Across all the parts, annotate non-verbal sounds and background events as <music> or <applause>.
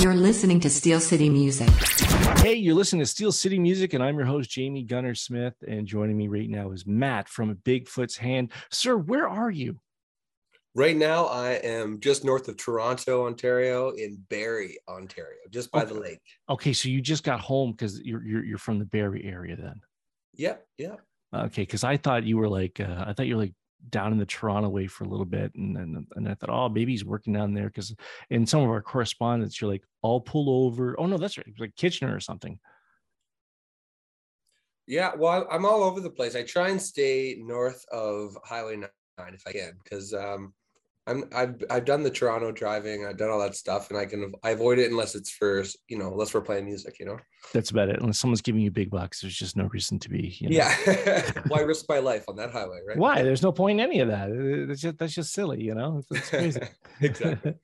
You're listening to Steel City Music. Hey, you're listening to Steel City Music, and I'm your host, Jamie Gunner Smith. And joining me right now is Matt from Bigfoot's Hand. Sir, where are you? Right now, I am just north of Toronto, Ontario, in Barrie, Ontario, just by okay. the lake. Okay, so you just got home because you're, you're you're from the Barrie area, then. Yep, yep. Okay, because I thought you were like uh, I thought you were like down in the Toronto way for a little bit, and and, and I thought, oh, maybe he's working down there because in some of our correspondence, you're like, I'll pull over. Oh no, that's right, like Kitchener or something. Yeah, well, I'm all over the place. I try and stay north of Highway 9 if I can, because um, I'm I've I've done the Toronto driving, I've done all that stuff, and I can I avoid it unless it's for you know unless we're playing music, you know. That's about it. Unless someone's giving you big bucks, there's just no reason to be. You know? Yeah, <laughs> <laughs> why risk my life on that highway, right? Why? There's no point in any of that. That's just that's just silly, you know. It's crazy. <laughs> exactly.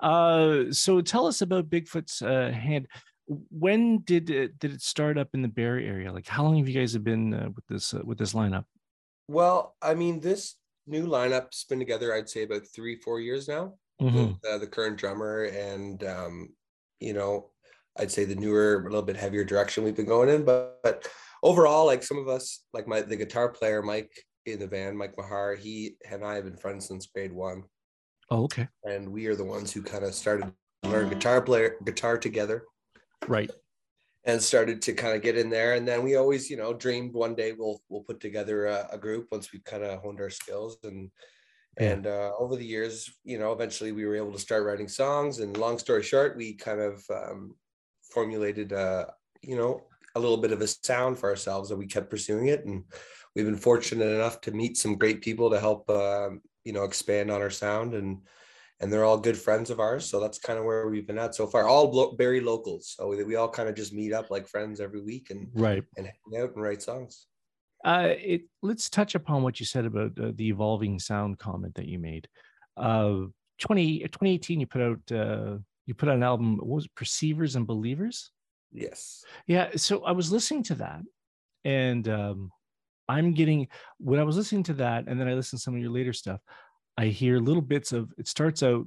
uh, so tell us about Bigfoot's uh, hand. When did it did it start up in the Barrie area? Like, how long have you guys have been uh, with this uh, with this lineup? Well, I mean, this new lineup's been together, I'd say about three, four years now. Mm-hmm. With, uh, the current drummer and um, you know, I'd say the newer, a little bit heavier direction we've been going in. But, but overall, like some of us, like my the guitar player Mike in the band, Mike Mahar, he and I have been friends since grade one. Oh, okay. And we are the ones who kind of started to learn guitar player guitar together. Right and started to kind of get in there. And then we always, you know, dreamed one day we'll we'll put together a, a group once we kind of honed our skills. And yeah. and uh, over the years, you know, eventually we were able to start writing songs. And long story short, we kind of um, formulated, uh, you know, a little bit of a sound for ourselves, and we kept pursuing it. And we've been fortunate enough to meet some great people to help, uh, you know, expand on our sound and and they're all good friends of ours. So that's kind of where we've been at so far. All lo- Barrie locals, so we, we all kind of just meet up like friends every week and right and hang out and write songs. Uh, it let's touch upon what you said about uh, the evolving sound comment that you made. Uh, 20, 2018, you put out uh, you put out an album. What was it, Perceivers and Believers? Yes. Yeah. So I was listening to that, and um, I'm getting when I was listening to that, and then I listened to some of your later stuff. I hear little bits of it starts out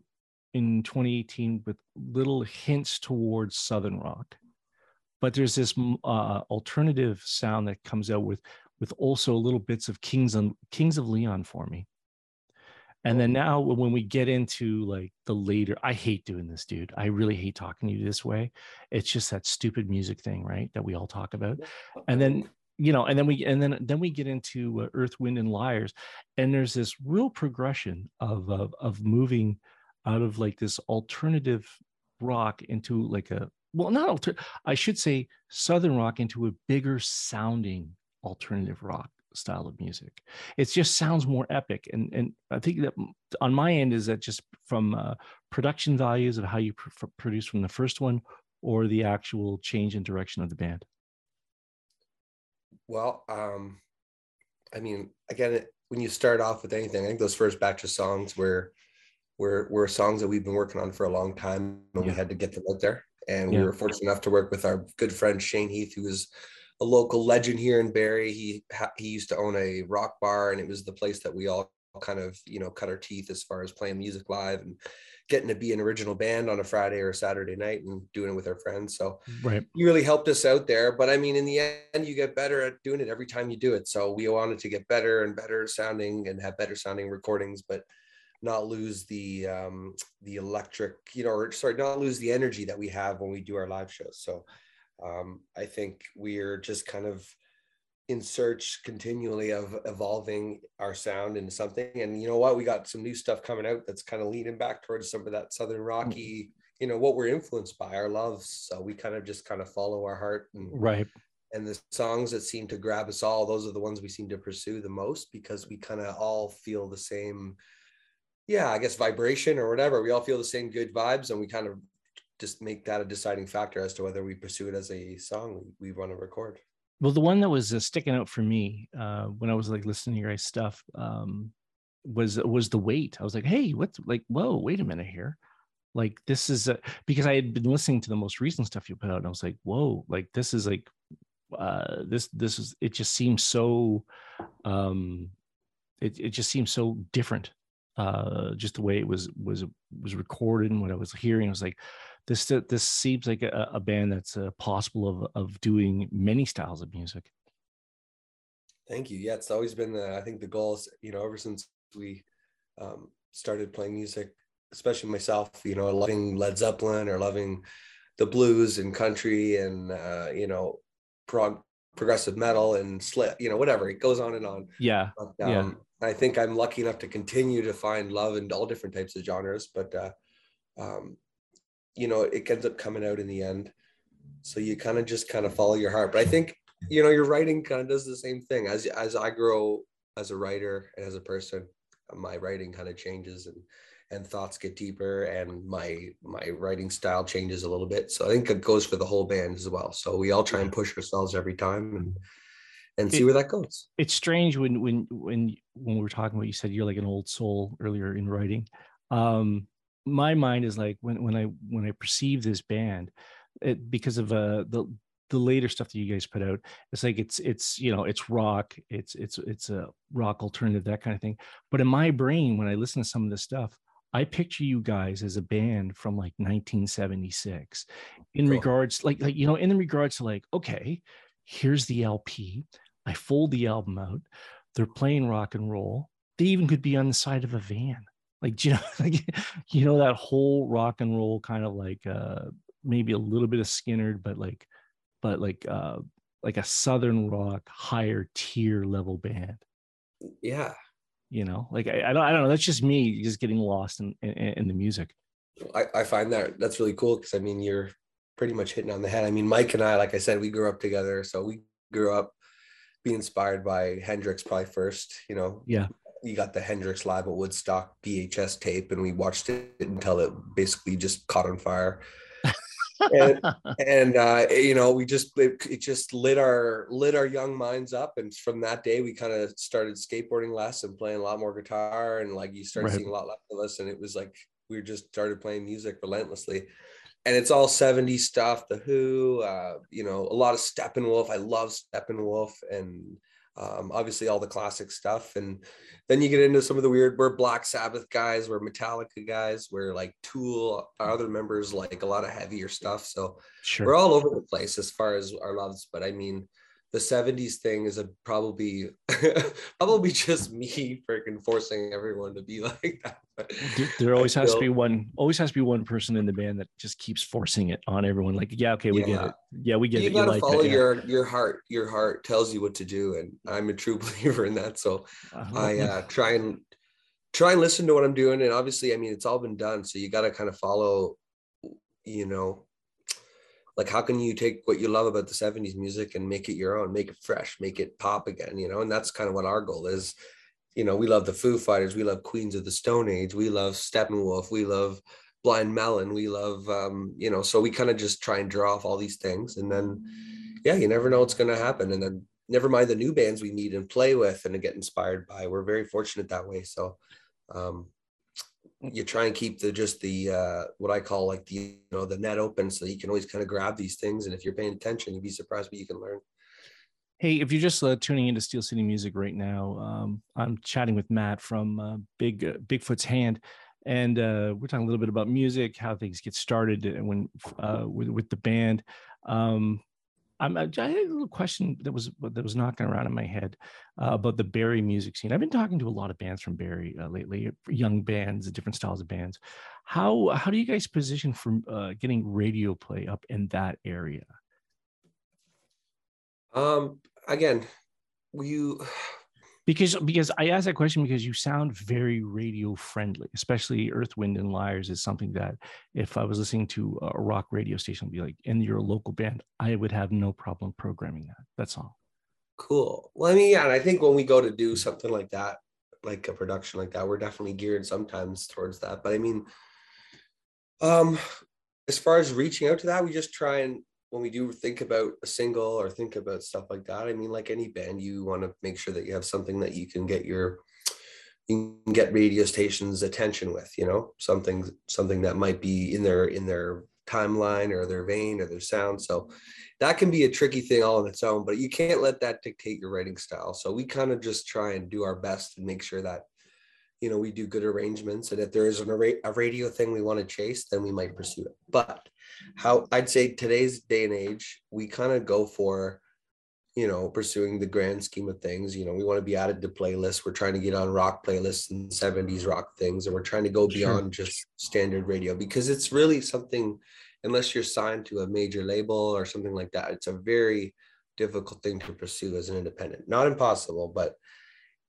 in 2018 with little hints towards southern rock. But there's this uh, alternative sound that comes out with with also little bits of kings and kings of leon for me. And then now when we get into like the later i hate doing this dude. I really hate talking to you this way. It's just that stupid music thing right that we all talk about. And then you know and then we and then then we get into uh, earth wind and liars and there's this real progression of, of of moving out of like this alternative rock into like a well not alter i should say southern rock into a bigger sounding alternative rock style of music. It just sounds more epic and and i think that on my end is that just from uh, production values of how you pr- produce from the first one or the actual change in direction of the band well, um, I mean, again, when you start off with anything, I think those first batch of songs were were were songs that we've been working on for a long time, and yeah. we had to get them out there. And yeah. we were fortunate enough to work with our good friend Shane Heath, who is a local legend here in Barrie. He he used to own a rock bar, and it was the place that we all kind of you know cut our teeth as far as playing music live and getting to be an original band on a Friday or a Saturday night and doing it with our friends. So right. you really helped us out there. But I mean, in the end, you get better at doing it every time you do it. So we wanted to get better and better sounding and have better sounding recordings, but not lose the um the electric, you know, or sorry, not lose the energy that we have when we do our live shows. So um I think we're just kind of in search continually of evolving our sound into something. And you know what? We got some new stuff coming out that's kind of leaning back towards some of that Southern Mm. Rocky, you know, what we're influenced by, our loves. So we kind of just kind of follow our heart and right. And the songs that seem to grab us all, those are the ones we seem to pursue the most because we kind of all feel the same, yeah, I guess vibration or whatever. We all feel the same good vibes, and we kind of just make that a deciding factor as to whether we pursue it as a song we, we want to record. Well, the one that was uh, sticking out for me uh, when I was like listening to your guys' stuff um, was was the weight. I was like, hey, what's like? Whoa, wait a minute here. Like this is a, because I had been listening to the most recent stuff you put out, and I was like, whoa, like this is like uh, this this is it just seems so um, it it just seems so different. Uh, just the way it was was was recorded and what I was hearing, I was like, this this seems like a, a band that's uh, possible of of doing many styles of music. Thank you. Yeah, it's always been the, I think the goals, you know, ever since we um, started playing music, especially myself, you know, loving Led Zeppelin or loving the blues and country and uh, you know, prog progressive metal and slip, you know, whatever. It goes on and on. Yeah. But, um, yeah. I think I'm lucky enough to continue to find love in all different types of genres, but uh, um, you know, it ends up coming out in the end. So you kind of just kind of follow your heart. But I think, you know, your writing kind of does the same thing. As as I grow as a writer and as a person, my writing kind of changes and and thoughts get deeper and my my writing style changes a little bit. So I think it goes for the whole band as well. So we all try and push ourselves every time and and see it, where that goes. It's strange when when when when we were talking about you said you're like an old soul earlier in writing. Um my mind is like when when I when I perceive this band, it, because of uh the the later stuff that you guys put out, it's like it's it's you know it's rock, it's it's it's a rock alternative that kind of thing. But in my brain, when I listen to some of this stuff, I picture you guys as a band from like 1976, in cool. regards like like you know in regards to like okay, here's the LP, I fold the album out, they're playing rock and roll. They even could be on the side of a van like you know <laughs> like you know that whole rock and roll kind of like uh maybe a little bit of Skynyrd but like but like uh like a southern rock higher tier level band? Yeah. You know like i, I don't i don't know that's just me just getting lost in in, in the music. I, I find that that's really cool because i mean you're pretty much hitting on the head. I mean mike and i like i said we grew up together so we grew up being inspired by hendrix probably first you know? Yeah you got the Hendrix live at Woodstock VHS tape, and we watched it until it basically just caught on fire. and, <laughs> and uh, you know, we just it, it, just lit our lit our young minds up, and from that day, we kind of started skateboarding less and playing a lot more guitar, and like you started right. seeing a lot less of us, and it was like we just started playing music relentlessly. And it's all 70s stuff, the Who, uh, you know, a lot of Steppenwolf. I love Steppenwolf and um, obviously all the classic stuff and then you get into some of the weird we're black sabbath guys we're metallica guys we're like tool our other members like a lot of heavier stuff so sure. we're all over the place as far as our loves but i mean the 70s thing is a probably <laughs> probably just me forcing everyone to be <laughs> like that. There, there always has to be one always has to be one person in the band that just keeps forcing it on everyone. Like, yeah, okay, we yeah. get it. Yeah, we get you it. You gotta follow your your heart. Your heart tells you what to do, and I'm a true <laughs> believer in that. So uh-huh. I uh, try and try and listen to what I'm doing. And obviously, I mean, it's all been done. So you got to kind of follow, you know, like how can you take what you love about the 70s music and make it your own make it fresh make it pop again you know and that's kind of what our goal is you know we love the foo fighters we love queens of the stone age we love steppenwolf we love blind melon we love um you know so we kind of just try and draw off all these things and then yeah you never know what's going to happen and then never mind the new bands we meet and play with and get inspired by we're very fortunate that way so um you try and keep the just the uh, what I call like the you know the net open so you can always kind of grab these things and if you're paying attention you'd be surprised what you can learn. Hey, if you're just uh, tuning into Steel City Music right now, um, I'm chatting with Matt from uh, Big uh, Bigfoot's Hand, and uh, we're talking a little bit about music, how things get started, and when uh, with, with the band. Um, I'm, I had a little question that was that was knocking around in my head uh, about the Barrie music scene. I've been talking to a lot of bands from Barrie uh, lately, young bands, different styles of bands. How how do you guys position for uh, getting radio play up in that area? Um, again, you because because I asked that question because you sound very radio friendly, especially Earth, Wind, and Liars is something that if I was listening to a rock radio station, be like in your local band, I would have no problem programming that. That's all. Cool. Well, I mean, yeah, and I think when we go to do something like that, like a production like that, we're definitely geared sometimes towards that. But I mean, um, as far as reaching out to that, we just try and when we do think about a single or think about stuff like that, I mean, like any band, you want to make sure that you have something that you can get your you can get radio stations attention with, you know, something something that might be in their in their timeline or their vein or their sound. So that can be a tricky thing all on its own, but you can't let that dictate your writing style. So we kind of just try and do our best to make sure that you know we do good arrangements and if there is an, a radio thing we want to chase then we might pursue it. But how i'd say today's day and age we kind of go for you know pursuing the grand scheme of things. You know we want to be added to playlists. We're trying to get on rock playlists and 70s rock things and we're trying to go beyond sure. just standard radio because it's really something unless you're signed to a major label or something like that it's a very difficult thing to pursue as an independent. Not impossible but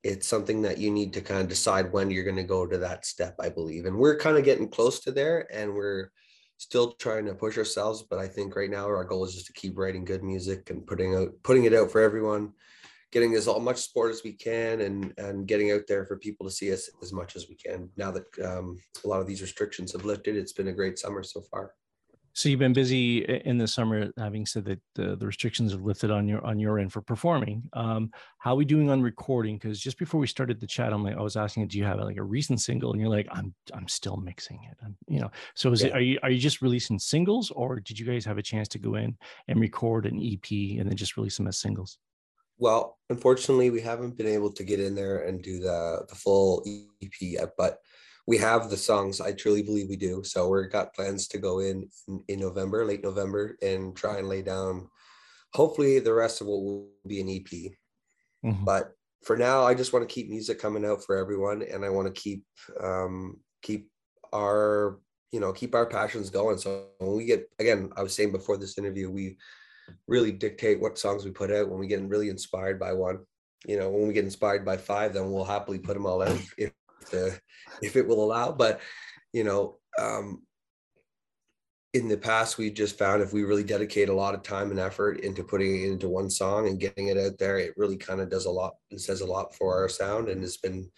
it's something that you need to kind of decide when you're going to go to that step i believe and we're kind of getting close to there and we're still trying to push ourselves but i think right now our goal is just to keep writing good music and putting out putting it out for everyone getting as much support as we can and and getting out there for people to see us as much as we can. Now that um, a lot of these restrictions have lifted it's been a great summer so far so you've been busy in the summer, having said that the, the restrictions have lifted on your on your end for performing. Um, how are we doing on recording? Because just before we started the chat, I'm like, I was asking, do you have like a recent single? And you're like, I'm I'm still mixing it. I'm, you know, so is yeah. it are you are you just releasing singles, or did you guys have a chance to go in and record an EP and then just release them as singles? Well, unfortunately, we haven't been able to get in there and do the the full EP yet, but we have the songs. I truly believe we do. So we've got plans to go in, in, in November, late November, and try and lay down. Hopefully, the rest of what will be an EP. Mm-hmm. But for now, I just want to keep music coming out for everyone, and I want to keep um, keep our you know keep our passions going. So when we get again, I was saying before this interview, we really dictate what songs we put out when we get really inspired by one. You know, when we get inspired by five, then we'll happily put them all out if the if it will allow. But you know, um, in the past, we just found if we really dedicate a lot of time and effort into putting it into one song and getting it out there, it really kind of does a lot and says a lot for our sound, and it's been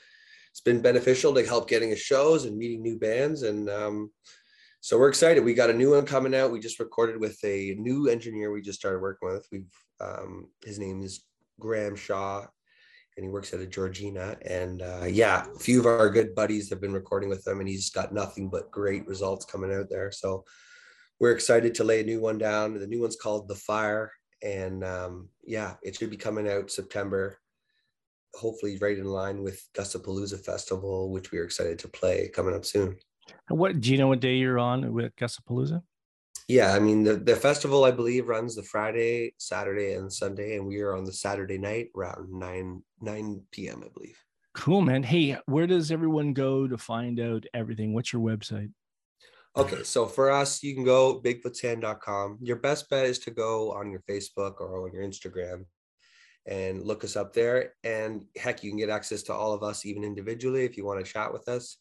it's been beneficial to help getting us shows and meeting new bands and. Um, so we're excited. We got a new one coming out. We just recorded with a new engineer we just started working with. We've um, his name is Graham Shaw, and he works at a Georgina. And uh, yeah, a few of our good buddies have been recording with him, and he's got nothing but great results coming out there. So we're excited to lay a new one down. The new one's called The Fire, and um, yeah, it should be coming out September. Hopefully, right in line with Gussapolooza Festival, which we are excited to play coming up soon. What do you know? What day you're on with Gussapolooza? Yeah, I mean the, the festival I believe runs the Friday, Saturday, and Sunday, and we are on the Saturday night around nine nine p.m. I believe. Cool, man. Hey, where does everyone go to find out everything? What's your website? Okay, so for us, you can go bigfootshand.com. Your best bet is to go on your Facebook or on your Instagram and look us up there. And heck, you can get access to all of us even individually if you want to chat with us.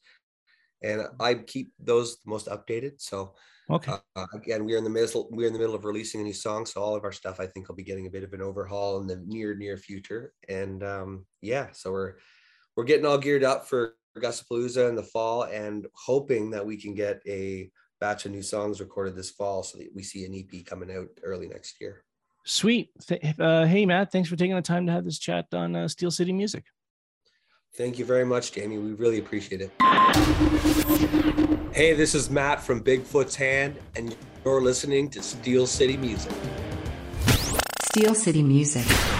And I keep those most updated. So Okay. Uh, again, we're in the middle. We're in the middle of releasing a new song, so all of our stuff I think will be getting a bit of an overhaul in the near near future. And um, yeah, so we're we're getting all geared up for Gussapolooza in the fall, and hoping that we can get a batch of new songs recorded this fall, so that we see an EP coming out early next year. Sweet. Uh, hey, Matt, thanks for taking the time to have this chat on uh, Steel City Music. Thank you very much, Jamie. We really appreciate it. Hey, this is Matt from Bigfoot's Hand, and you're listening to Steel City Music. Steel City Music.